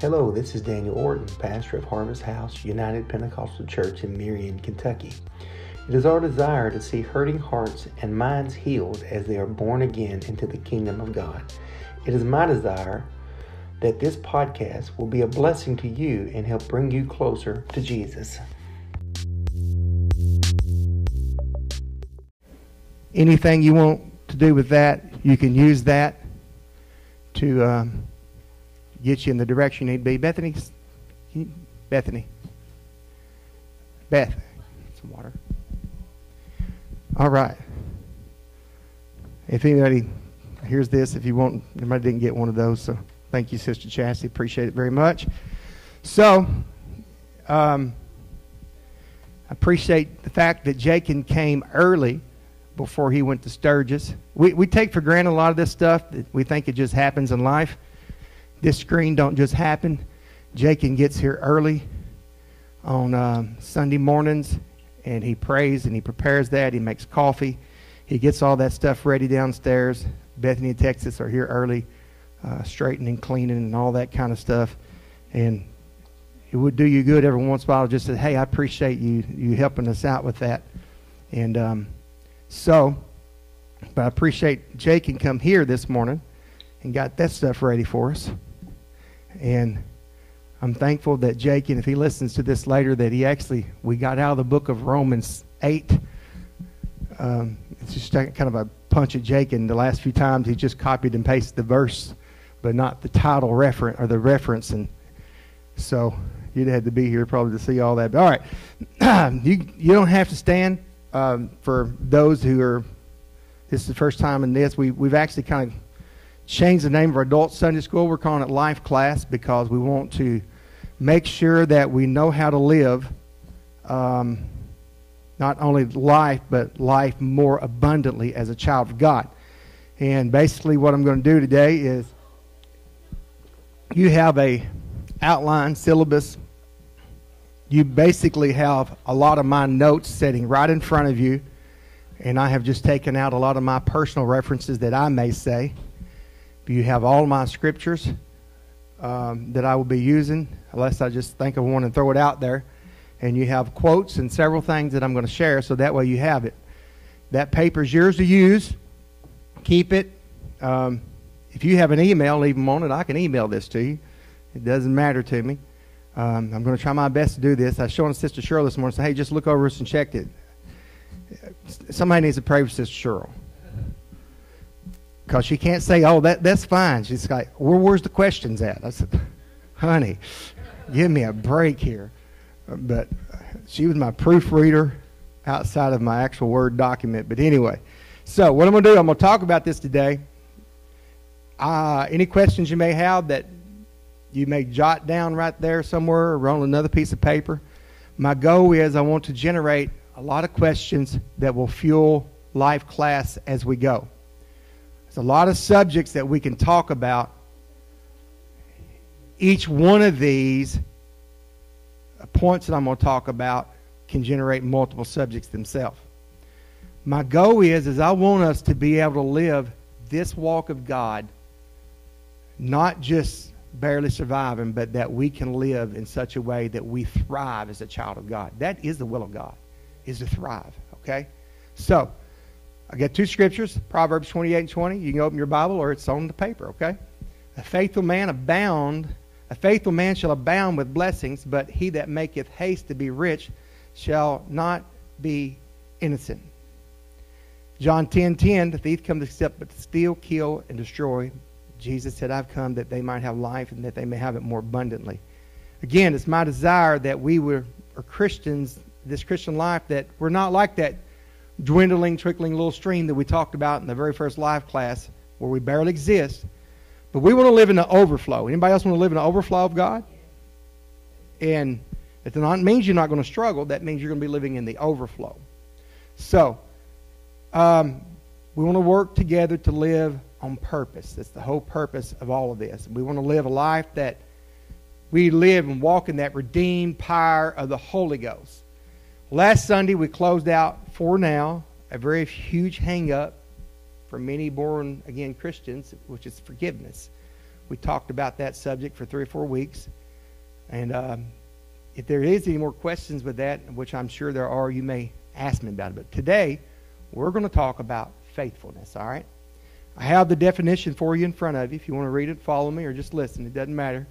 Hello, this is Daniel Orton, pastor of Harvest House United Pentecostal Church in Marion, Kentucky. It is our desire to see hurting hearts and minds healed as they are born again into the kingdom of God. It is my desire that this podcast will be a blessing to you and help bring you closer to Jesus. Anything you want to do with that, you can use that to um, get you in the direction you need to be. Bethany, Bethany, Beth, some water. All right. If anybody hears this, if you want, anybody didn't get one of those, so thank you, Sister Chassie. Appreciate it very much. So, um, I appreciate the fact that Jacob came early before he went to Sturgis. We, we take for granted a lot of this stuff. We think it just happens in life. This screen don't just happen. Jacob gets here early on um, Sunday mornings, and he prays and he prepares that. He makes coffee. He gets all that stuff ready downstairs. Bethany and Texas are here early, uh, straightening, cleaning, and all that kind of stuff. And it would do you good every once in a while just to, hey, I appreciate you you helping us out with that. And um, so, but I appreciate Jake can come here this morning and got that stuff ready for us. And I'm thankful that Jake, and if he listens to this later, that he actually, we got out of the book of Romans 8. Um, it's just kind of a punch at Jake, and the last few times he just copied and pasted the verse, but not the title reference or the reference. And so you'd have to be here probably to see all that. But all right, you, you don't have to stand um, for those who are, this is the first time in this, we, we've actually kind of changed the name of our adult Sunday school. We're calling it Life Class because we want to make sure that we know how to live um, not only life, but life more abundantly as a child of God. And basically, what I'm going to do today is you have a outline syllabus you basically have a lot of my notes sitting right in front of you, and I have just taken out a lot of my personal references that I may say. You have all my scriptures um, that I will be using, unless I just think of one and throw it out there. And you have quotes and several things that I'm going to share, so that way you have it. That paper is yours to use. Keep it. Um, if you have an email, leave them on it. I can email this to you. It doesn't matter to me. Um, I'm going to try my best to do this. I was showing Sister Cheryl this morning. Say, hey, just look over us and check it. Somebody needs to pray for Sister Cheryl. Because she can't say, oh, that, that's fine. She's like, Where, where's the questions at? I said, honey, give me a break here. But she was my proofreader outside of my actual Word document. But anyway, so what I'm going to do, I'm going to talk about this today. Uh, any questions you may have that you may jot down right there somewhere or on another piece of paper. My goal is I want to generate a lot of questions that will fuel life class as we go. There's a lot of subjects that we can talk about. Each one of these points that I'm going to talk about can generate multiple subjects themselves. My goal is is I want us to be able to live this walk of God not just barely surviving, but that we can live in such a way that we thrive as a child of God. That is the will of God, is to thrive. Okay? So, I got two scriptures, Proverbs 28 and 20. You can open your Bible or it's on the paper, okay? A faithful man abound, a faithful man shall abound with blessings, but he that maketh haste to be rich shall not be innocent. John 10 10, the thief comes except but to steal, kill, and destroy. Jesus said, I've come that they might have life and that they may have it more abundantly. Again, it's my desire that we were, are Christians, this Christian life, that we're not like that dwindling, trickling little stream that we talked about in the very first life class where we barely exist. But we want to live in the overflow. Anybody else want to live in the overflow of God? And it means you're not going to struggle. That means you're going to be living in the overflow. So, um, we want to work together to live on purpose. That's the whole purpose of all of this. We want to live a life that we live and walk in that redeemed power of the Holy Ghost. Last Sunday, we closed out for now a very huge hang up for many born again Christians, which is forgiveness. We talked about that subject for three or four weeks. And um, if there is any more questions with that, which I'm sure there are, you may ask me about it. But today, we're going to talk about faithfulness, all right? I have the definition for you in front of you. If you want to read it, follow me, or just listen. It doesn't matter.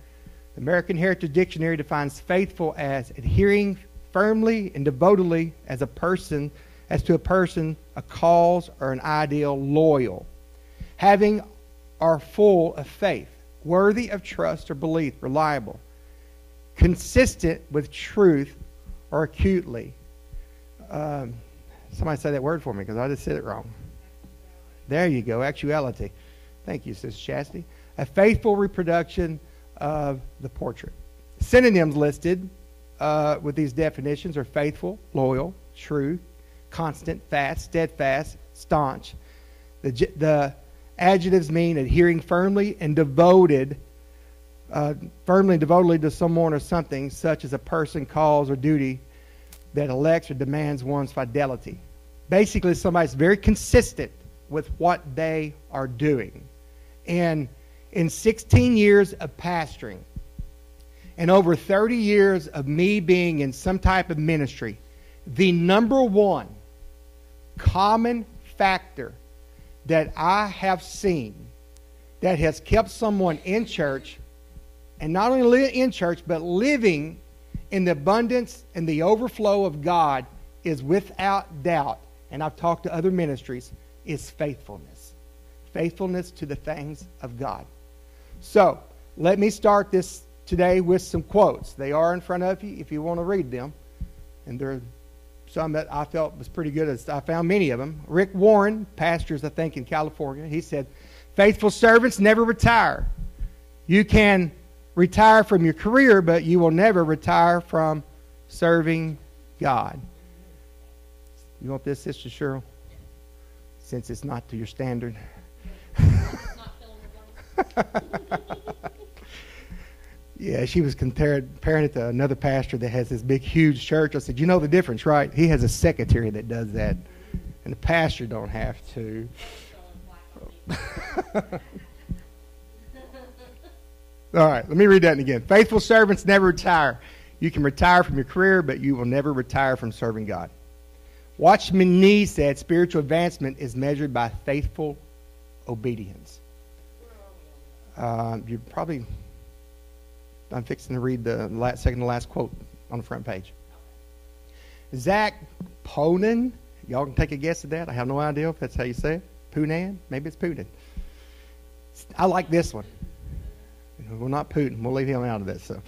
The American Heritage Dictionary defines faithful as adhering firmly and devotedly as a person, as to a person, a cause, or an ideal loyal. Having are full of faith, worthy of trust or belief, reliable, consistent with truth, or acutely. Um, somebody say that word for me because I just said it wrong. There you go, actuality. Thank you, Sister Chastity. A faithful reproduction of the portrait. Synonyms listed uh, with these definitions are faithful, loyal, true, constant, fast, steadfast, staunch. The, the adjectives mean adhering firmly and devoted, uh, firmly and devotedly to someone or something, such as a person, cause, or duty that elects or demands one's fidelity. Basically, somebody's very consistent with what they are doing. And in 16 years of pastoring and over 30 years of me being in some type of ministry, the number one common factor that I have seen that has kept someone in church, and not only in church, but living in the abundance and the overflow of God is without doubt, and I've talked to other ministries, is faithfulness. Faithfulness to the things of God. So, let me start this today with some quotes. They are in front of you if you want to read them. And there are some that I felt was pretty good. As I found many of them. Rick Warren, pastors, I think, in California, he said, Faithful servants never retire. You can retire from your career, but you will never retire from serving God. You want this, Sister Cheryl? since it's not to your standard. yeah, she was comparing it to another pastor that has this big, huge church. I said, you know the difference, right? He has a secretary that does that, and the pastor don't have to. All right, let me read that again. Faithful servants never retire. You can retire from your career, but you will never retire from serving God. Watchman Nee said spiritual advancement is measured by faithful obedience. Uh, you probably, I'm fixing to read the last, second to last quote on the front page. Zac Poonen, y'all can take a guess at that. I have no idea if that's how you say it. Punan? Maybe it's Putin. I like this one. Well, not Putin. We'll leave him out of this. So.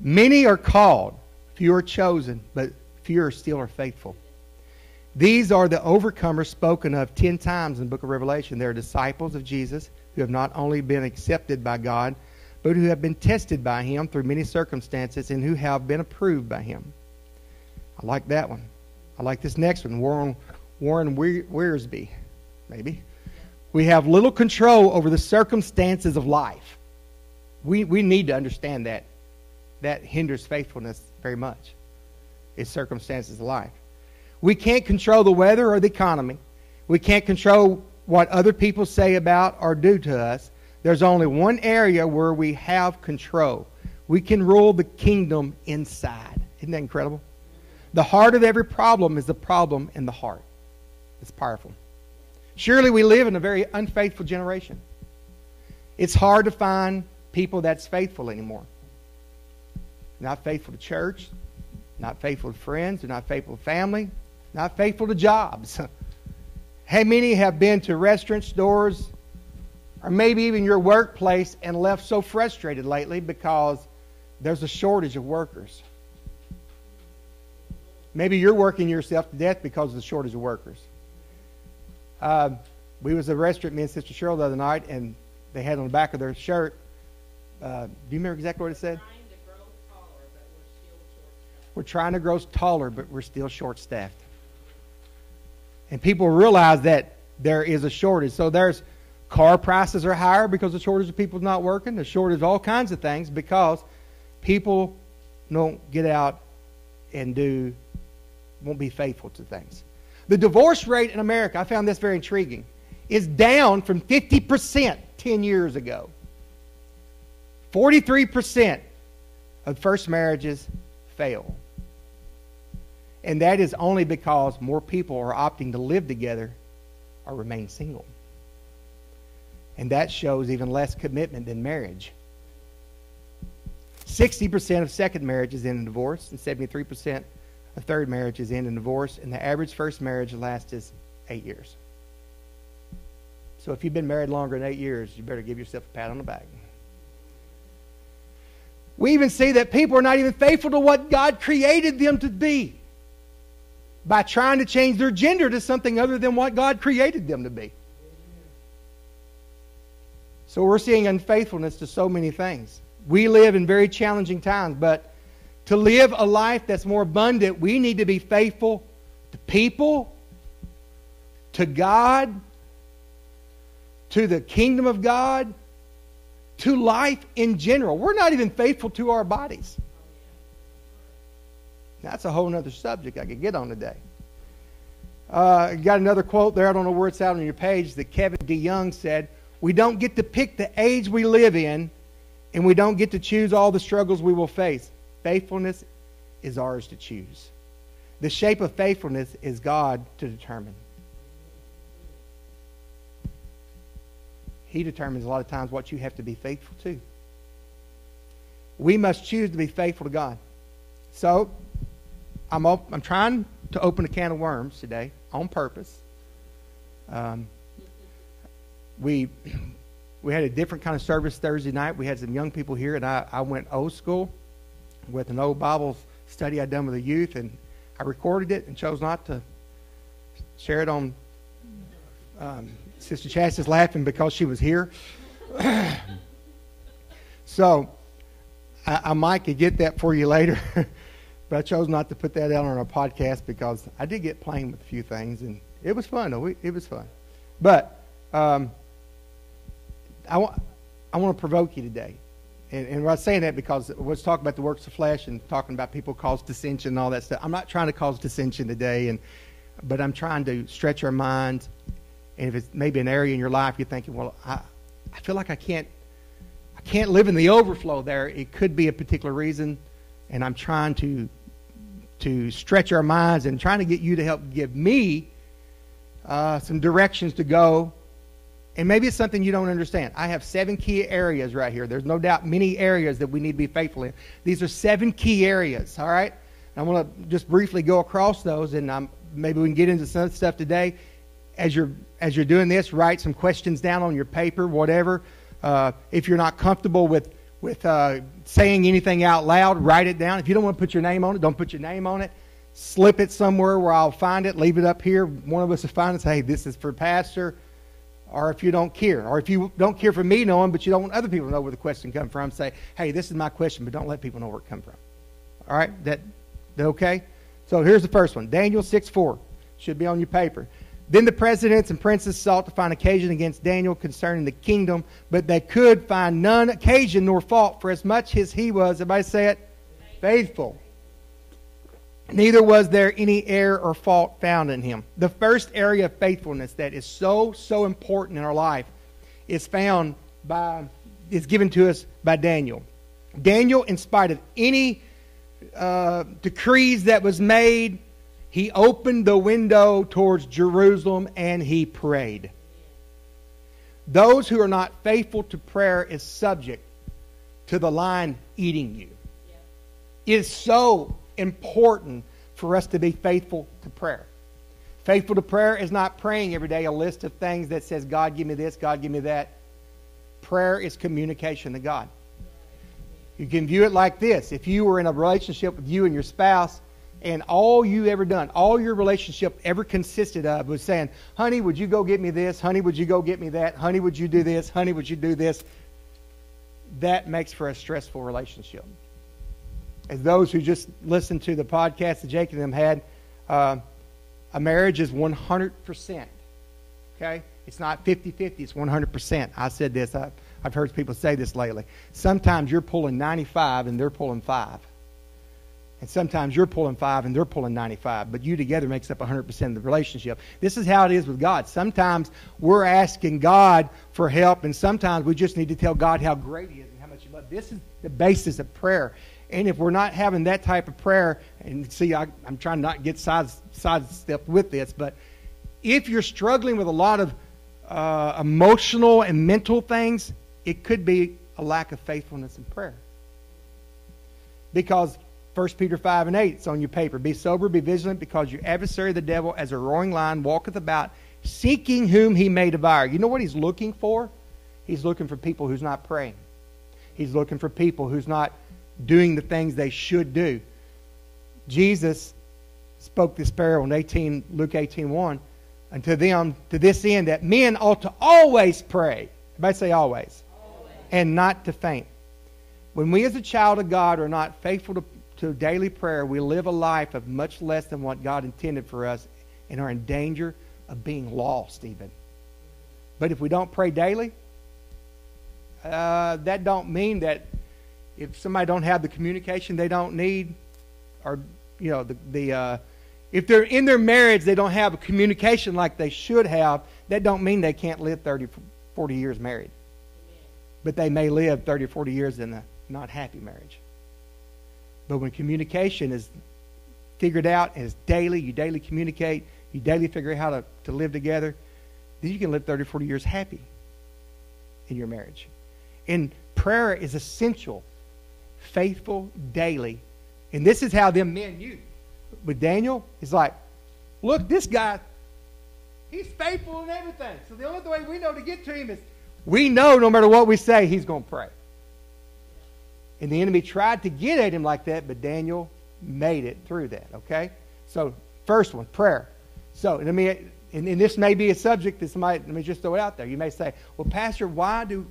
Many are called, Few are chosen, but few are still are faithful. These are the overcomers spoken of ten times in the book of Revelation. They are disciples of Jesus who have not only been accepted by God, but who have been tested by Him through many circumstances and who have been approved by Him. I like that one. I like this next one, Warren, Warren Wiersbe, maybe. We have little control over the circumstances of life. We, we need to understand that. That hinders faithfulness very much. It's circumstances of life. We can't control the weather or the economy. We can't control what other people say about or do to us. There's only one area where we have control. We can rule the kingdom inside. Isn't that incredible? The heart of every problem is the problem in the heart. It's powerful. Surely we live in a very unfaithful generation. It's hard to find people that's faithful anymore not faithful to church, not faithful to friends, they're not faithful to family, not faithful to jobs. How many have been to restaurant stores or maybe even your workplace and left so frustrated lately because there's a shortage of workers? Maybe you're working yourself to death because of the shortage of workers. Uh, we was at a restaurant, me and Sister Cheryl the other night, and they had on the back of their shirt. Uh, do you remember exactly what it said? We're trying to grow taller, but we're still short staffed. And people realize that there is a shortage. So there's car prices are higher because the shortage of people not working. The shortage of all kinds of things because people don't get out and do won't be faithful to things. The divorce rate in America, I found this very intriguing. is down from 50% 10 years ago. 43% of first marriages fail. And that is only because more people are opting to live together or remain single. And that shows even less commitment than marriage. 60% of second marriages end in divorce, and 73% of third marriages end in divorce, and the average first marriage lasts is eight years. So if you've been married longer than eight years, you better give yourself a pat on the back. We even see that people are not even faithful to what God created them to be by trying to change their gender to something other than what God created them to be. So we're seeing unfaithfulness to so many things. We live in very challenging times, but to live a life that's more abundant, we need to be faithful to people, to God, to the kingdom of God, to life in general. We're not even faithful to our bodies. That's a whole other subject I could get on today. Uh, got another quote there. I don't know where it's out on your page that Kevin DeYoung said. We don't get to pick the age we live in, and we don't get to choose all the struggles we will face. Faithfulness is ours to choose. The shape of faithfulness is God to determine. He determines a lot of times what you have to be faithful to. We must choose to be faithful to God. So, I'm, op- I'm trying to open a can of worms today on purpose. Um, we we had a different kind of service Thursday night. We had some young people here, and I, I went old school with an old Bible study I'd done with the youth, and I recorded it and chose not to share it on. Um, Sister Chas is laughing because she was here. so I, I might could get that for you later, but I chose not to put that out on our podcast because I did get playing with a few things, and it was fun. It was fun. But um, I I want to provoke you today. And, and I was saying that because let's talk about the works of flesh and talking about people cause dissension and all that stuff. I'm not trying to cause dissension today, and but I'm trying to stretch our minds. And if it's maybe an area in your life you're thinking, well, I, I feel like I can't, I can't live in the overflow there. It could be a particular reason, and I'm trying to to stretch our minds and trying to get you to help give me uh, some directions to go and maybe it's something you don't understand. I have seven key areas right here. There's no doubt many areas that we need to be faithful in. These are seven key areas, all right? I want to just briefly go across those, and um, maybe we can get into some stuff today. As you're, as you're doing this, write some questions down on your paper, whatever. Uh, if you're not comfortable with, with uh, saying anything out loud, write it down. If you don't want to put your name on it, don't put your name on it. Slip it somewhere where I'll find it. Leave it up here. One of us will find it. Say, hey, this is for pastor or if you don't care, or if you don't care for me knowing, but you don't want other people to know where the question comes from, say, hey, this is my question, but don't let people know where it comes from. All right, that, that okay? So here's the first one Daniel 6 4. Should be on your paper. Then the presidents and princes sought to find occasion against Daniel concerning the kingdom, but they could find none occasion nor fault, for as much as he was, everybody say it, faithful Neither was there any error or fault found in him. The first area of faithfulness that is so, so important in our life is found by, is given to us by Daniel. Daniel, in spite of any uh, decrees that was made, he opened the window towards Jerusalem and he prayed. Those who are not faithful to prayer is subject to the lion eating you. It is so important for us to be faithful to prayer. Faithful to prayer is not praying every day a list of things that says, God, give me this, God, give me that. Prayer is communication to God. You can view it like this. If you were in a relationship with you and your spouse, and all you ever done, all your relationship ever consisted of was saying, honey, would you go get me this? Honey, would you go get me that? Honey, would you do this? Honey, would you do this? That makes for a stressful relationship as those who just listened to the podcast that Jake and them had, uh, a marriage is 100%. Okay? It's not 50 50, it's 100%. I said this, I, I've heard people say this lately. Sometimes you're pulling 95 and they're pulling 5. And sometimes you're pulling five and they're pulling 95, but you together makes up 100% of the relationship. This is how it is with God. Sometimes we're asking God for help, and sometimes we just need to tell God how great He is and how much He loves. This is the basis of prayer. And if we're not having that type of prayer, and see, I, am trying not to get side, sidestepped with this, but if you're struggling with a lot of uh, emotional and mental things, it could be a lack of faithfulness in prayer. Because 1 Peter 5 and 8, it's on your paper. Be sober, be vigilant, because your adversary, the devil, as a roaring lion, walketh about, seeking whom he may devour. You know what he's looking for? He's looking for people who's not praying. He's looking for people who's not doing the things they should do. Jesus spoke this parable in 18, Luke 18 1, unto them to this end that men ought to always pray. Everybody say always. always. And not to faint. When we as a child of God are not faithful to, to daily prayer, we live a life of much less than what God intended for us and are in danger of being lost even. But if we don't pray daily, uh, that don't mean that if somebody don't have the communication they don't need, or you know the the uh, if they're in their marriage they don't have a communication like they should have, that don't mean they can't live 30, 40 years married. But they may live 30 or 40 years in a not happy marriage. But when communication is figured out is daily, you daily communicate, you daily figure out how to, to live together, then you can live 30 40 years happy in your marriage. And prayer is essential, faithful, daily. And this is how them men knew. But Daniel, is like, look, this guy, he's faithful in everything. So the only way we know to get to him is we know no matter what we say, he's going to pray. And the enemy tried to get at him like that, but Daniel made it through that. Okay? So, first one, prayer. So, let me, and, and this may be a subject that somebody, let me just throw it out there. You may say, well, Pastor, why do,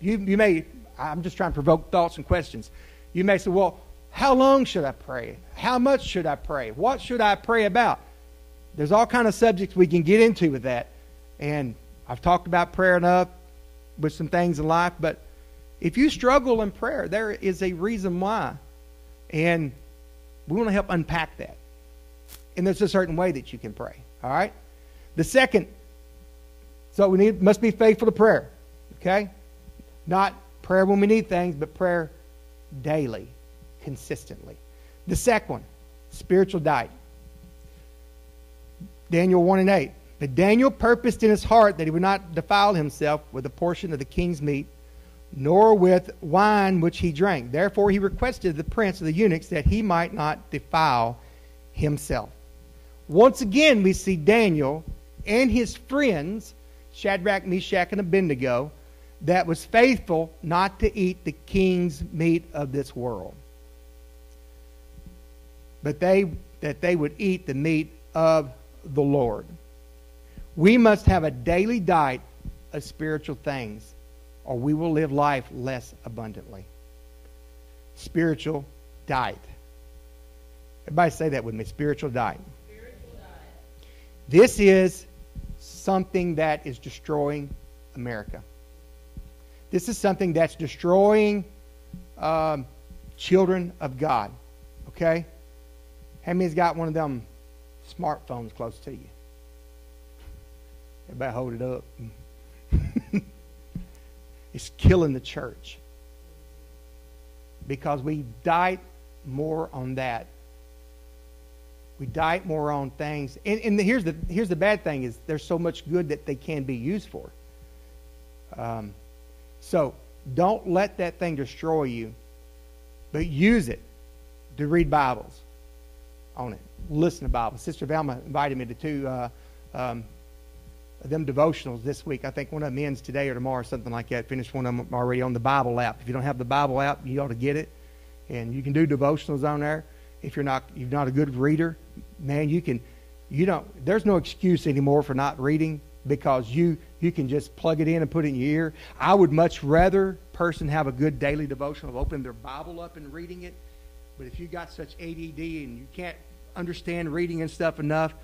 you, you may, I'm just trying to provoke thoughts and questions. You may say, well, how long should I pray? How much should I pray? What should I pray about? There's all kind of subjects we can get into with that. And I've talked about prayer enough with some things in life, but if you struggle in prayer, there is a reason why. And we want to help unpack that. And there's a certain way that you can pray. All right? The second, so we need must be faithful to prayer. Okay? Not prayer when we need things, but prayer daily, consistently. The second one, spiritual diet. Daniel 1 and 8. But Daniel purposed in his heart that he would not defile himself with a portion of the king's meat, nor with wine which he drank. Therefore he requested the prince of the eunuchs that he might not defile himself. Once again, we see Daniel and his friends, Shadrach, Meshach, and Abednego, that was faithful not to eat the king's meat of this world. But they that they would eat the meat of the Lord. We must have a daily diet of spiritual things or we will live life less abundantly. Spiritual diet. Everybody say that with me spiritual diet. Spiritual diet. This is something that is destroying America. This is something that's destroying um, children of God. Okay? How many's got one of them smartphones close to you? Everybody hold it up. It's killing the church. Because we diet more on that. We diet more on things. And, and here's, the, here's the bad thing is there's so much good that they can be used for. Um, so don't let that thing destroy you, but use it to read Bibles on it. Listen to Bibles. Sister Velma invited me to two uh, um, them devotionals this week. I think one of them ends today or tomorrow, something like that. Finished one of them already on the Bible app. If you don't have the Bible app, you ought to get it, and you can do devotionals on there. If you're not you're not a good reader, man, you can. You don't. There's no excuse anymore for not reading because you you can just plug it in and put it in your ear. I would much rather person have a good daily devotional of opening their Bible up and reading it. But if you got such ADD and you can't understand reading and stuff enough,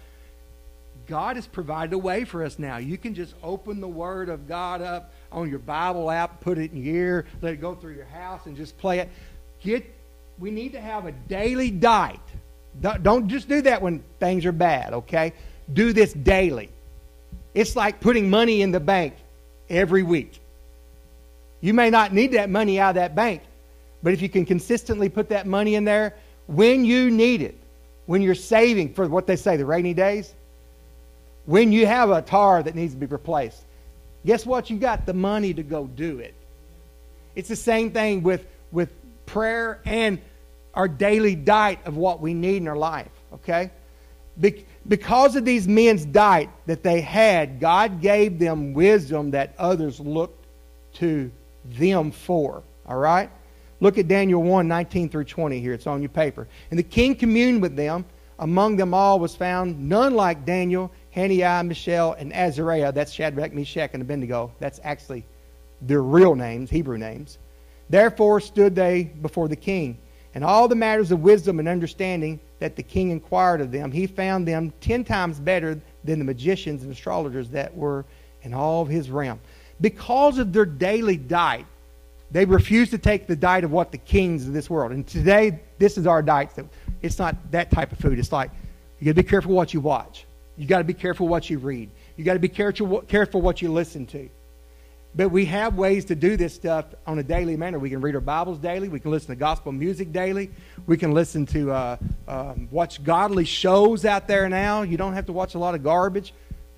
God has provided a way for us now. You can just open the Word of God up on your Bible app, put it in your ear, let it go through your house, and just play it. Get we need to have a daily diet. Don't just do that when things are bad, okay? Do this daily. It's like putting money in the bank every week. You may not need that money out of that bank, but if you can consistently put that money in there when you need it, when you're saving for what they say, the rainy days, when you have a tar that needs to be replaced, guess what? You got the money to go do it. It's the same thing with, with prayer and our daily diet of what we need in our life, okay? Be- because of these men's diet that they had, God gave them wisdom that others looked to them for, all right? Look at Daniel 1 19 through 20 here. It's on your paper. And the king communed with them. Among them all was found none like Daniel, Hananiah, Mishael, and Azariah. That's Shadrach, Meshach, and Abednego. That's actually their real names, Hebrew names. Therefore stood they before the king. And all the matters of wisdom and understanding that the king inquired of them, he found them ten times better than the magicians and astrologers that were in all of his realm. Because of their daily diet, they refused to take the diet of what the kings of this world. And today, this is our diet. It's not that type of food. It's like you got to be careful what you watch. You got to be careful what you read. You got to be careful careful what you listen to. But we have ways to do this stuff on a daily manner. We can read our Bibles daily. We can listen to gospel music daily. We can listen to uh, um, watch godly shows out there now. You don't have to watch a lot of garbage.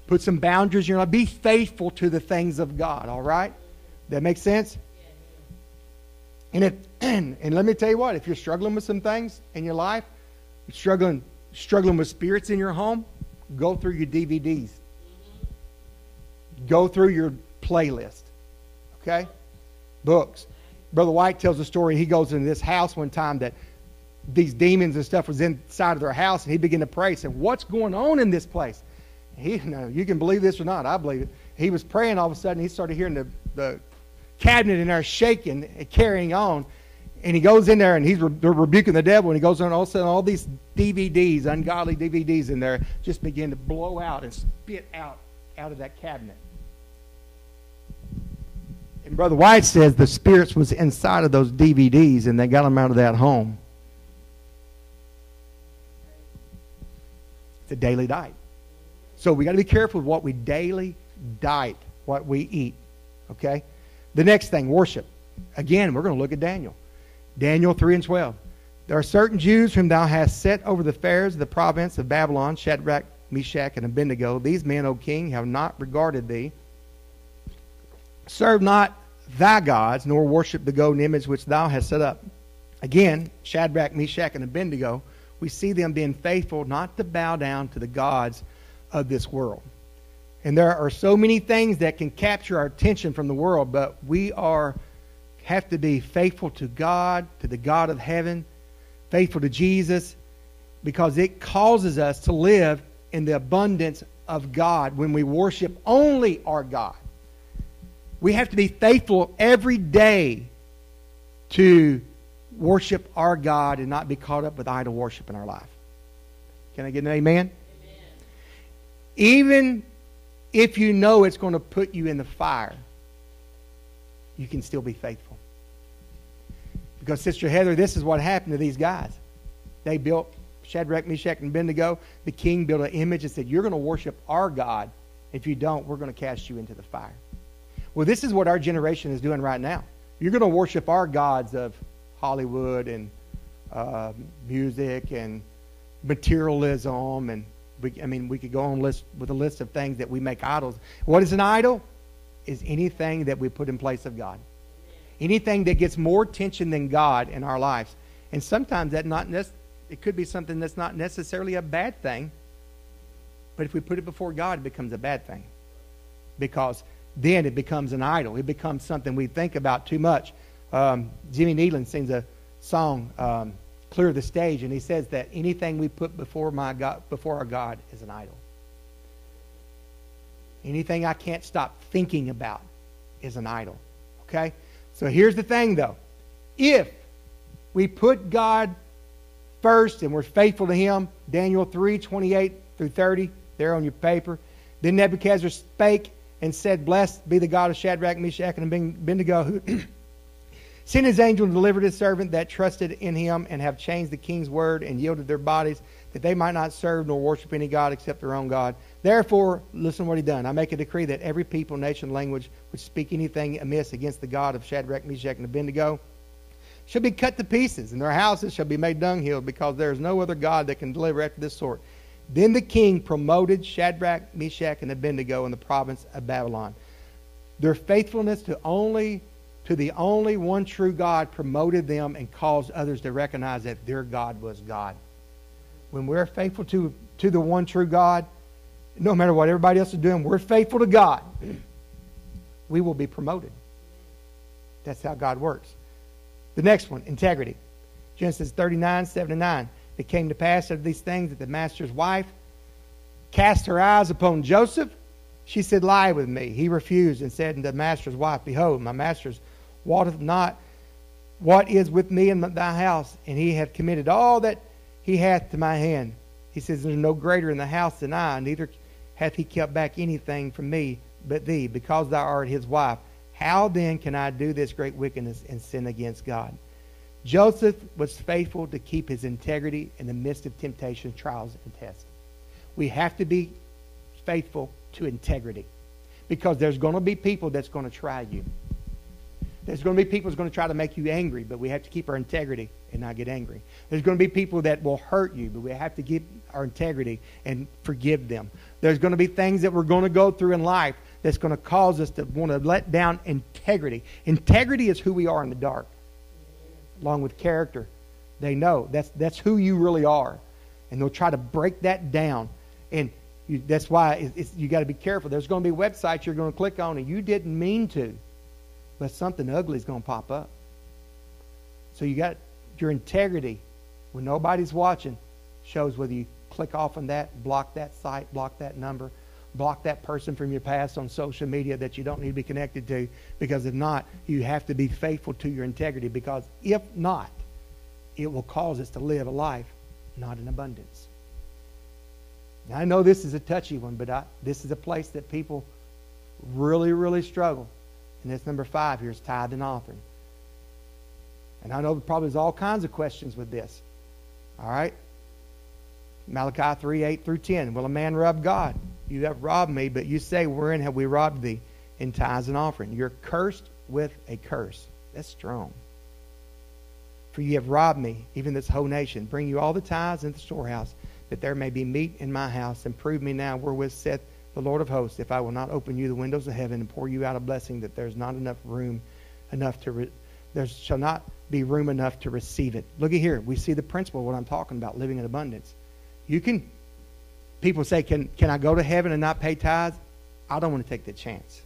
Put some boundaries in your life. Be faithful to the things of God. All right, that makes sense. And if and, and let me tell you what, if you're struggling with some things in your life, struggling struggling with spirits in your home, go through your DVDs. Go through your playlist. Okay? Books. Brother White tells a story. He goes into this house one time that these demons and stuff was inside of their house, and he began to pray. Said, "What's going on in this place?" He, you can believe this or not. I believe it. He was praying. All of a sudden, he started hearing the, the cabinet in there shaking and carrying on. And he goes in there and he's re- rebuking the devil. And he goes on. All of a sudden, all these DVDs, ungodly DVDs in there, just begin to blow out and spit out out of that cabinet. And Brother White says the spirits was inside of those DVDs and they got them out of that home. It's a daily diet. So we got to be careful with what we daily diet, what we eat. Okay? The next thing, worship. Again, we're going to look at Daniel. Daniel 3 and 12. There are certain Jews whom thou hast set over the affairs of the province of Babylon, Shadrach, Meshach, and Abednego. These men, O king, have not regarded thee Serve not thy gods, nor worship the golden image which thou hast set up. Again, Shadrach, Meshach, and Abednego, we see them being faithful not to bow down to the gods of this world. And there are so many things that can capture our attention from the world, but we are have to be faithful to God, to the God of heaven, faithful to Jesus, because it causes us to live in the abundance of God when we worship only our God. We have to be faithful every day to worship our God and not be caught up with idol worship in our life. Can I get an amen? amen? Even if you know it's going to put you in the fire, you can still be faithful. Because, Sister Heather, this is what happened to these guys. They built Shadrach, Meshach, and Abednego. The king built an image and said, You're going to worship our God. If you don't, we're going to cast you into the fire. Well, this is what our generation is doing right now. You're going to worship our gods of Hollywood and uh, music and materialism, and we, I mean, we could go on list with a list of things that we make idols. What is an idol? Is anything that we put in place of God. Anything that gets more attention than God in our lives. And sometimes that not nec- it could be something that's not necessarily a bad thing, but if we put it before God, it becomes a bad thing. Because then it becomes an idol. It becomes something we think about too much. Um, Jimmy Needham sings a song, um, "Clear the Stage," and he says that anything we put before my God, before our God, is an idol. Anything I can't stop thinking about is an idol. Okay. So here's the thing, though: if we put God first and we're faithful to Him, Daniel three twenty eight through thirty, there on your paper. Then Nebuchadnezzar spake and said, Blessed be the God of Shadrach, Meshach, and Abednego, who sent his angel and delivered his servant that trusted in him and have changed the king's word and yielded their bodies that they might not serve nor worship any God except their own God. Therefore, listen what he done. I make a decree that every people, nation, language which speak anything amiss against the God of Shadrach, Meshach, and Abednego shall be cut to pieces, and their houses shall be made dunghill, because there is no other God that can deliver after this sort. Then the king promoted Shadrach, Meshach, and Abednego in the province of Babylon. Their faithfulness to only to the only one true God promoted them and caused others to recognize that their God was God. When we're faithful to, to the one true God, no matter what everybody else is doing, we're faithful to God, we will be promoted. That's how God works. The next one, integrity. Genesis 39, 7 to 9. It came to pass of these things that the master's wife cast her eyes upon Joseph. She said, Lie with me. He refused and said unto the master's wife, Behold, my master's wotteth not what is with me in thy house, and he hath committed all that he hath to my hand. He says, There's no greater in the house than I, neither hath he kept back anything from me but thee, because thou art his wife. How then can I do this great wickedness and sin against God? Joseph was faithful to keep his integrity in the midst of temptation, trials, and tests. We have to be faithful to integrity because there's going to be people that's going to try you. There's going to be people that's going to try to make you angry, but we have to keep our integrity and not get angry. There's going to be people that will hurt you, but we have to keep our integrity and forgive them. There's going to be things that we're going to go through in life that's going to cause us to want to let down integrity. Integrity is who we are in the dark, along with character. They know that's that's who you really are, and they'll try to break that down. And you, that's why it's, you got to be careful. There's going to be websites you're going to click on, and you didn't mean to but something ugly is going to pop up. So you got your integrity when nobody's watching shows whether you click off on that, block that site, block that number, block that person from your past on social media that you don't need to be connected to because if not, you have to be faithful to your integrity because if not, it will cause us to live a life not in abundance. Now, I know this is a touchy one, but I, this is a place that people really, really struggle. And that's number five here is tithe and offering. And I know there probably there's all kinds of questions with this. All right? Malachi 3, 8 through 10. Will a man rob God? You have robbed me, but you say, Wherein have we robbed thee? In tithes and offering. You're cursed with a curse. That's strong. For you have robbed me, even this whole nation. Bring you all the tithes into the storehouse, that there may be meat in my house, and prove me now wherewith saith the Lord of hosts, if I will not open you the windows of heaven and pour you out a blessing that there's not enough room enough to re- there shall not be room enough to receive it. Look at here. We see the principle of what I'm talking about, living in abundance. You can people say, Can can I go to heaven and not pay tithes? I don't want to take that chance.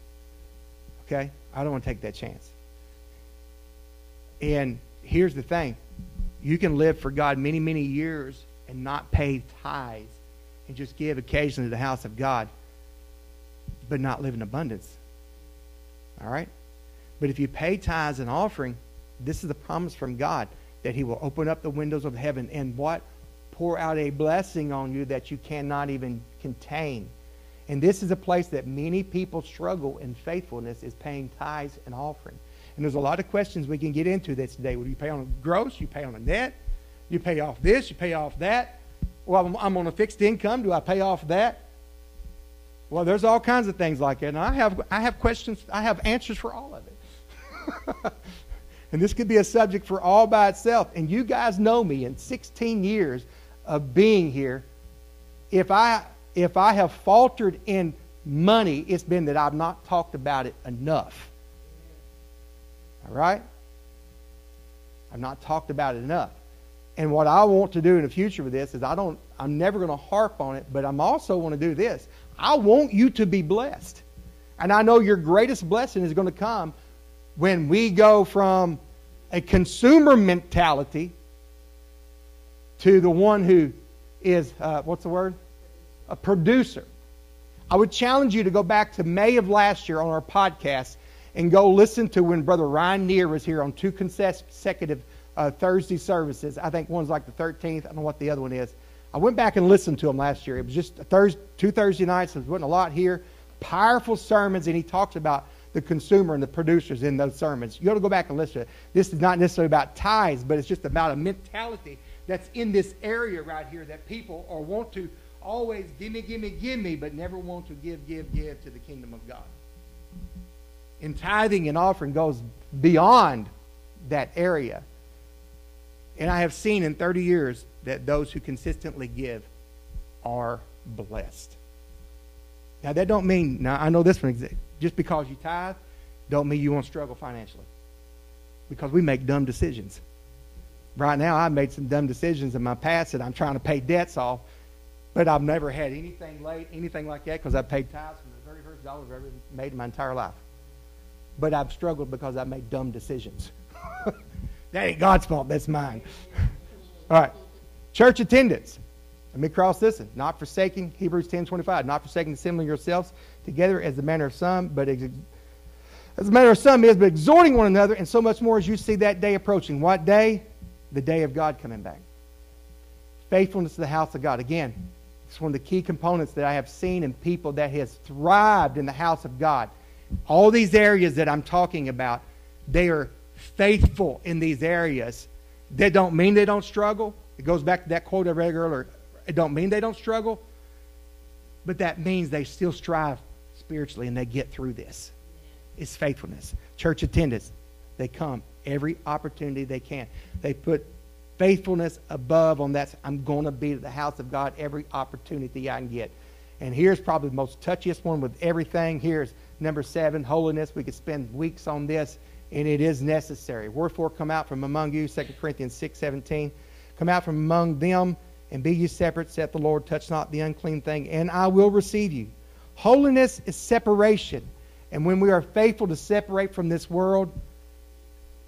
Okay? I don't want to take that chance. And here's the thing. You can live for God many, many years and not pay tithes and just give occasionally to the house of God but not live in abundance. All right? But if you pay tithes and offering, this is the promise from God that He will open up the windows of heaven and what? Pour out a blessing on you that you cannot even contain. And this is a place that many people struggle in faithfulness is paying tithes and offering. And there's a lot of questions we can get into this today. Will you pay on a gross? You pay on a net? You pay off this? You pay off that? Well, I'm on a fixed income. Do I pay off that? Well, there's all kinds of things like that. And I have, I have questions, I have answers for all of it. and this could be a subject for all by itself. And you guys know me in 16 years of being here. If I, if I have faltered in money, it's been that I've not talked about it enough. All right? I've not talked about it enough. And what I want to do in the future with this is I don't I'm never going to harp on it, but I'm also want to do this. I want you to be blessed. And I know your greatest blessing is going to come when we go from a consumer mentality to the one who is, uh, what's the word? A producer. I would challenge you to go back to May of last year on our podcast and go listen to when Brother Ryan Neer was here on two consecutive uh, Thursday services. I think one's like the 13th. I don't know what the other one is. I went back and listened to him last year. It was just Thursday, two Thursday nights. There wasn't a lot here. Powerful sermons, and he talks about the consumer and the producers in those sermons. You ought to go back and listen. This is not necessarily about tithes, but it's just about a mentality that's in this area right here that people are want to always give me, give me, give me, but never want to give, give, give to the kingdom of God. And tithing and offering goes beyond that area. And I have seen in 30 years that those who consistently give are blessed. Now that don't mean now I know this one just because you tithe don't mean you won't struggle financially. Because we make dumb decisions. Right now I've made some dumb decisions in my past that I'm trying to pay debts off, but I've never had anything late, anything like that, because I've paid tithes from the very first dollar I've ever made in my entire life. But I've struggled because I've made dumb decisions. that ain't God's fault, that's mine. All right. Church attendance. Let me cross this one. Not forsaking, Hebrews 10 25, not forsaking assembling yourselves together as the manner of some, but ex- as the manner of some is, but exhorting one another, and so much more as you see that day approaching. What day? The day of God coming back. Faithfulness to the house of God. Again, it's one of the key components that I have seen in people that has thrived in the house of God. All these areas that I'm talking about, they are faithful in these areas. That don't mean they don't struggle. It goes back to that quote I read earlier. It don't mean they don't struggle, but that means they still strive spiritually and they get through this. It's faithfulness. Church attendance. They come every opportunity they can. They put faithfulness above on that. I'm going to be at the house of God every opportunity I can get. And here's probably the most touchiest one with everything. Here's number seven, holiness. We could spend weeks on this, and it is necessary. Wherefore come out from among you, 2 Corinthians 6, 17. Come out from among them and be ye separate, saith the Lord, touch not the unclean thing, and I will receive you. Holiness is separation. And when we are faithful to separate from this world,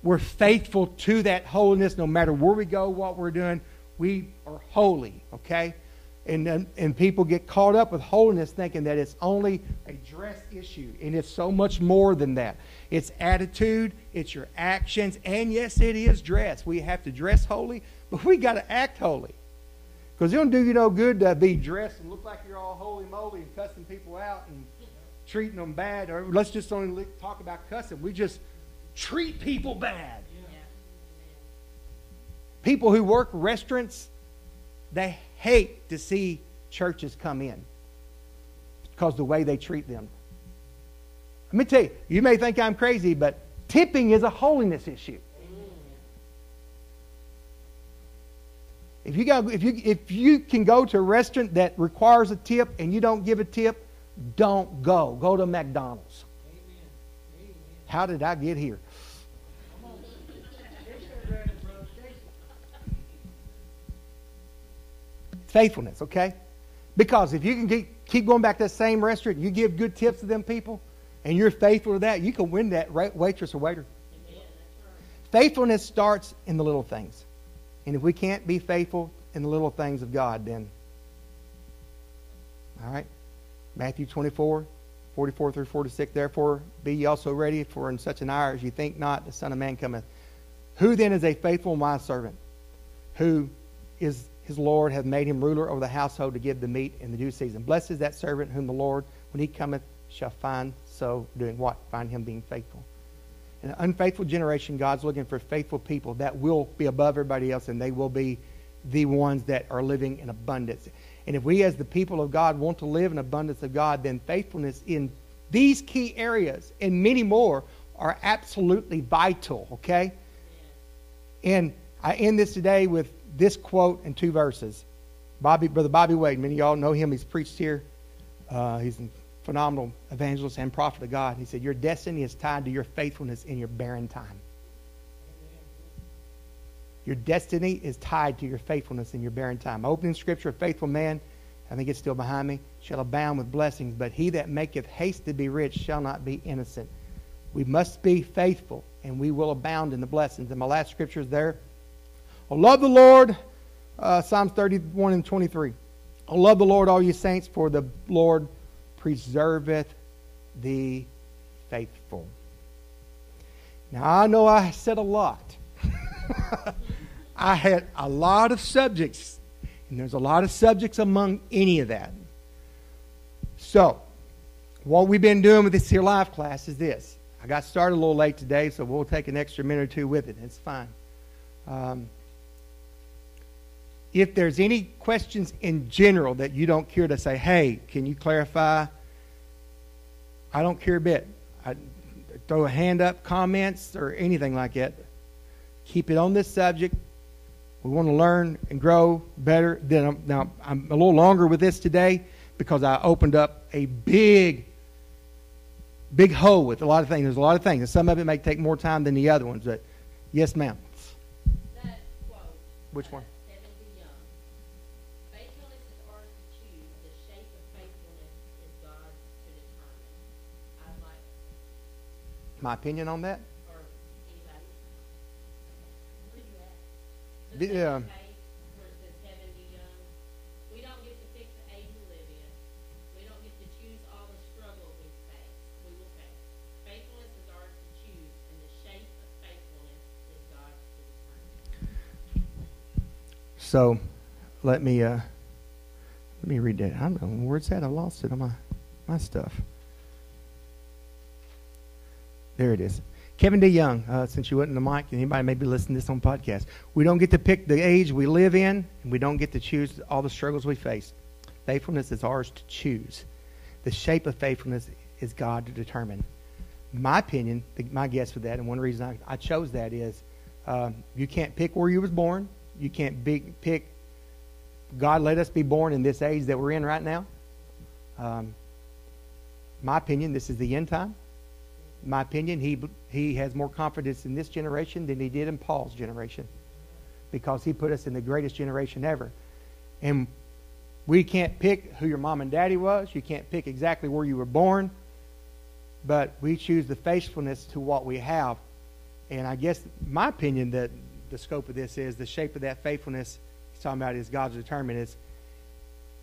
we're faithful to that holiness no matter where we go, what we're doing. We are holy, okay? And, and people get caught up with holiness thinking that it's only a dress issue. And it's so much more than that. It's attitude, it's your actions, and yes, it is dress. We have to dress holy, but we got to act holy. Because it don't do you no good to be dressed and look like you're all holy moly and cussing people out and treating them bad. Or let's just only talk about cussing. We just treat people bad. People who work restaurants, they hate to see churches come in because the way they treat them. Let me tell you, you may think I'm crazy, but tipping is a holiness issue. If you, got, if, you, if you can go to a restaurant that requires a tip and you don't give a tip, don't go. Go to McDonald's. Amen. How did I get here? Faithfulness, okay? Because if you can keep, keep going back to that same restaurant, you give good tips to them people, and you're faithful to that, you can win that waitress or waiter. Amen. Faithfulness starts in the little things. And if we can't be faithful in the little things of God, then. All right? Matthew 24, 44 through 46. Therefore, be ye also ready, for in such an hour as ye think not, the Son of Man cometh. Who then is a faithful and wise servant, who is his Lord hath made him ruler over the household to give the meat in the due season? Blessed is that servant whom the Lord, when he cometh, shall find so doing what? Find him being faithful. In an unfaithful generation, God's looking for faithful people that will be above everybody else and they will be the ones that are living in abundance. And if we, as the people of God, want to live in abundance of God, then faithfulness in these key areas and many more are absolutely vital, okay? And I end this today with this quote and two verses. Bobby, Brother Bobby Wade, many of y'all know him. He's preached here. Uh, he's phenomenal evangelist and prophet of God. He said, Your destiny is tied to your faithfulness in your barren time. Your destiny is tied to your faithfulness in your barren time. Opening scripture, a faithful man, I think it's still behind me, shall abound with blessings, but he that maketh haste to be rich shall not be innocent. We must be faithful, and we will abound in the blessings. And my last scripture is there. I love the Lord, uh, Psalms 31 and 23. I love the Lord, all you saints, for the Lord preserveth the faithful. Now, I know I said a lot. I had a lot of subjects, and there's a lot of subjects among any of that. So, what we've been doing with this here live class is this. I got started a little late today, so we'll take an extra minute or two with it. It's fine. Um, if there's any questions in general that you don't care to say, hey, can you clarify? I don't care a bit. I throw a hand up, comments, or anything like that. Keep it on this subject. We want to learn and grow better. Then I'm, now I'm a little longer with this today because I opened up a big, big hole with a lot of things. There's a lot of things, and some of it may take more time than the other ones. But yes, ma'am. That quote. Which one? uh, Kevin DeYoung. Faithfulness is ours to choose. The shape of faithfulness is God's to determine. I'd like, My opinion on that? or anybody. Where you at? The, The um, second page where it says Kevin DeYoung. We don't get to pick the age we live in. We don't get to choose all the struggle we face, we will face. Faithfulness is ours to choose, and the shape of faithfulness is God's to determine. So, let me uh, let me read that. I don't know. Where it's at. I lost it on my my stuff. There it is. Kevin DeYoung, uh, since you went in the mic, anybody may be listening to this on podcast. We don't get to pick the age we live in, and we don't get to choose all the struggles we face. Faithfulness is ours to choose. The shape of faithfulness is God to determine. My opinion, my guess for that, and one reason I, I chose that is um, you can't pick where you was born. You can't be, pick. God let us be born in this age that we're in right now. Um, my opinion, this is the end time. My opinion, he he has more confidence in this generation than he did in Paul's generation, because he put us in the greatest generation ever. And we can't pick who your mom and daddy was. You can't pick exactly where you were born, but we choose the faithfulness to what we have. And I guess my opinion that the scope of this is the shape of that faithfulness he's talking about is God's determined is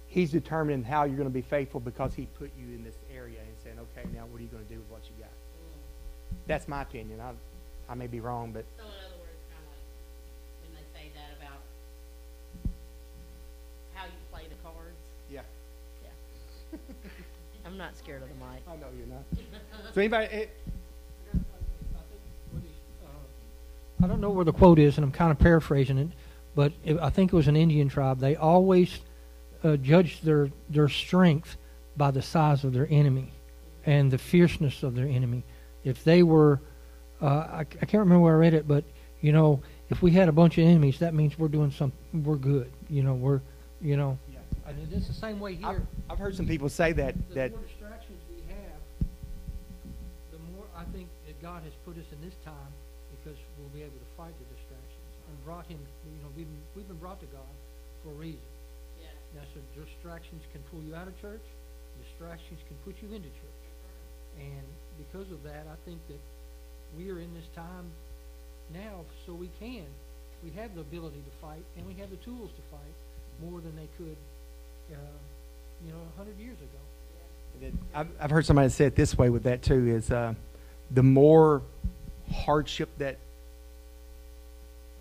he's determining how you're going to be faithful because he put you in this area and saying, okay, now what are you going to do with what you got? That's my opinion. I, I may be wrong, but So in other words, kind of like when they say that about how you play the cards. yeah, Yeah. I'm not scared of the mic. I know you're not. so anybody, eh, I don't know where the quote is, and I'm kind of paraphrasing it, but it, I think it was an Indian tribe. They always uh, judged their their strength by the size of their enemy and the fierceness of their enemy. If they were, uh, I, I can't remember where I read it, but you know, if we had a bunch of enemies, that means we're doing some, we're good. You know, we're, you know, Yeah, and it's the same way here. I've, I've heard some people say that the that more distractions we have, the more I think that God has put us in this time because we'll be able to fight the distractions and brought Him. You know, we've been, we've been brought to God for a reason. Yeah. Now, so distractions can pull you out of church. Distractions can put you into church. And because of that, I think that we are in this time now, so we can. We have the ability to fight, and we have the tools to fight more than they could, uh, you know, a hundred years ago. I've, I've heard somebody say it this way with that too is uh, the more hardship that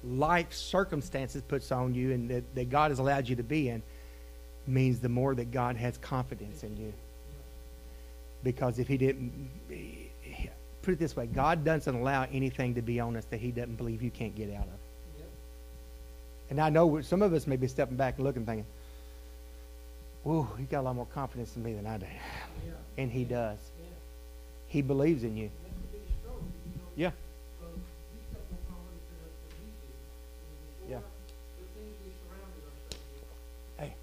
life circumstances puts on you and that, that God has allowed you to be in means the more that God has confidence in you. Because if he didn't, put it this way, God doesn't allow anything to be on us that he doesn't believe you can't get out of. And I know some of us may be stepping back and looking thinking, Ooh, he got a lot more confidence in me than I do. And he does. He believes in you. Yeah. Yeah. Hey,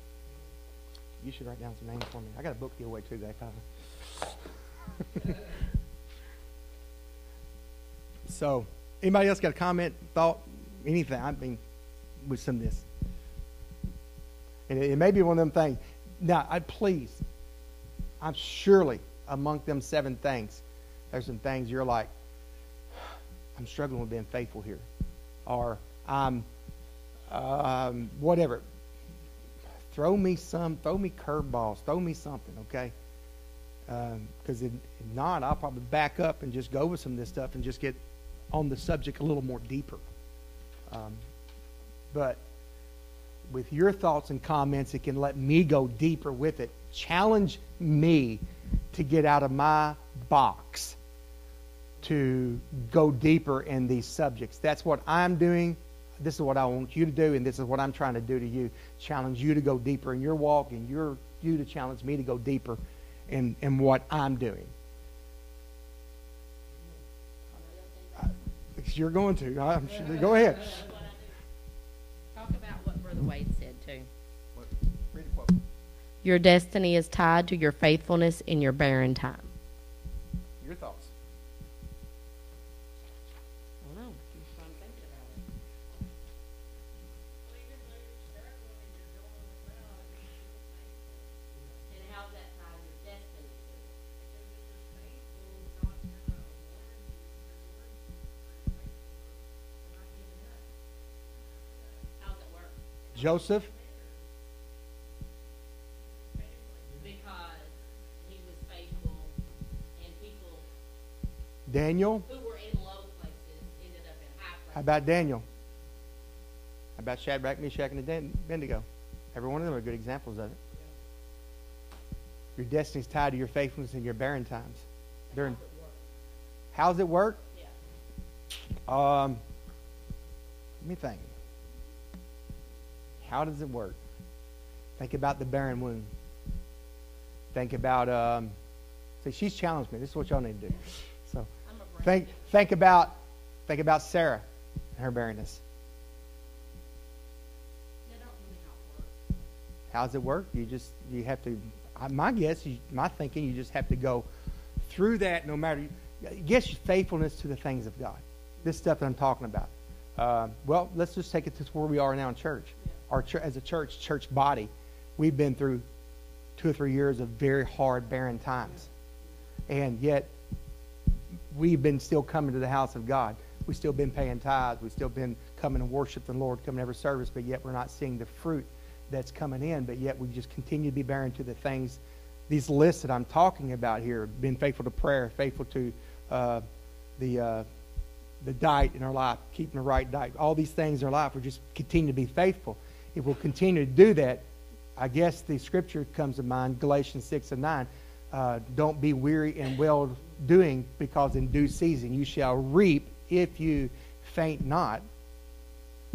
you should write down some names for me. I got a book to give away too, that kind So, anybody else got a comment, thought, anything? I mean, with some of this. And it, it may be one of them things. Now, I please, I'm surely among them seven things. There's some things you're like, I'm struggling with being faithful here, or I'm um, whatever. Throw me some, throw me curveballs, throw me something, okay? Because if not, I'll probably back up and just go with some of this stuff and just get on the subject a little more deeper. Um, but with your thoughts and comments, it can let me go deeper with it. Challenge me to get out of my box to go deeper in these subjects. That's what I'm doing. This is what I want you to do, and this is what I'm trying to do to you. Challenge you to go deeper in your walk, and your, you to challenge me to go deeper in, in what I'm doing. You're going to. I'm sure. Go ahead. Talk about what Brother Wade said too. Read the quote. Your destiny is tied to your faithfulness in your barren time. Your thoughts. I don't know. Just trying to think about it. And how's that tied to your destiny? How's it work? Joseph. Because he was faithful and people Daniel. who were in low places ended up in Daniel? How about Daniel? How about Shadrach, Meshach, and Abed- Abednego? Every one of them are good examples of it. Your destiny's tied to your faithfulness in your barren times. During, how's it work? Yeah. Um, let me think. How does it work? Think about the barren womb. Think about. Um, see, she's challenged me. This is what y'all need to do. So, I'm a brain think think about think about Sarah and her barrenness. They don't tell me how does it work? You just you have to. My guess, my thinking, you just have to go through that. No matter, guess your faithfulness to the things of God. This stuff that I'm talking about. Uh, well, let's just take it to where we are now in church. Our chur as a church, church body, we've been through two or three years of very hard, barren times, and yet we've been still coming to the house of God. We've still been paying tithes. We've still been coming and worship the Lord, coming to every service, but yet we're not seeing the fruit that's coming in. But yet we just continue to be barren to the things, these lists that I'm talking about here. Being faithful to prayer, faithful to uh, the uh, the diet in our life, keeping the right diet. All these things in our life, we just continue to be faithful. If we'll continue to do that, I guess the scripture comes to mind, Galatians 6 and 9. Uh, don't be weary in well doing, because in due season you shall reap if you faint not.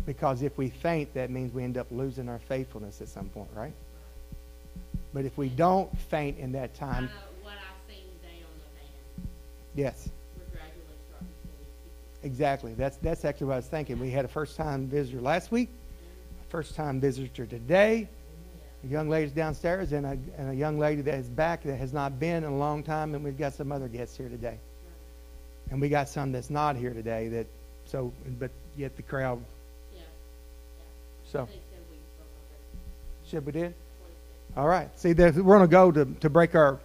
Because if we faint, that means we end up losing our faithfulness at some point, right? But if we don't faint in that time, know what I've seen today on the van. yes, We're gradually starting to see people. exactly. That's that's actually what I was thinking. We had a first-time visitor last week, first-time visitor today. A young lady's downstairs, and a, and a young lady that is back that has not been in a long time, and we've got some other guests here today. And we got some that's not here today. That so, but yet the crowd. Yeah. So, They said we spoke on that should we did? All right. See, there's- we're going to go to to break our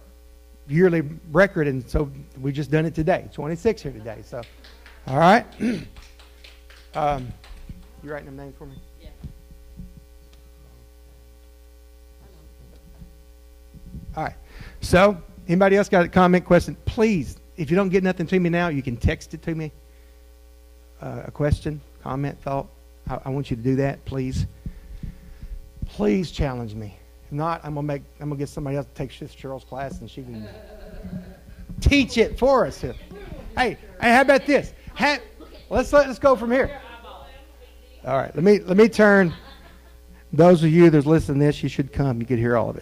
yearly record, and so we just done it today. 26 here today. So, all right. um, you writing them names for me? All right. So, anybody else got a comment, question? Please, if you don't get nothing to me now, you can text it to me. Uh, a question, comment, thought. I, I want you to do that, please. Please challenge me. If not, I'm gonna make. I'm gonna get somebody else to take Sister Cheryl's class, and she can teach it for us here. Hey, hey, how about this? Ha- let's let, let's go from here. All right. Let me let me turn. Those of you that's listening to this, you should come. You could hear all of it.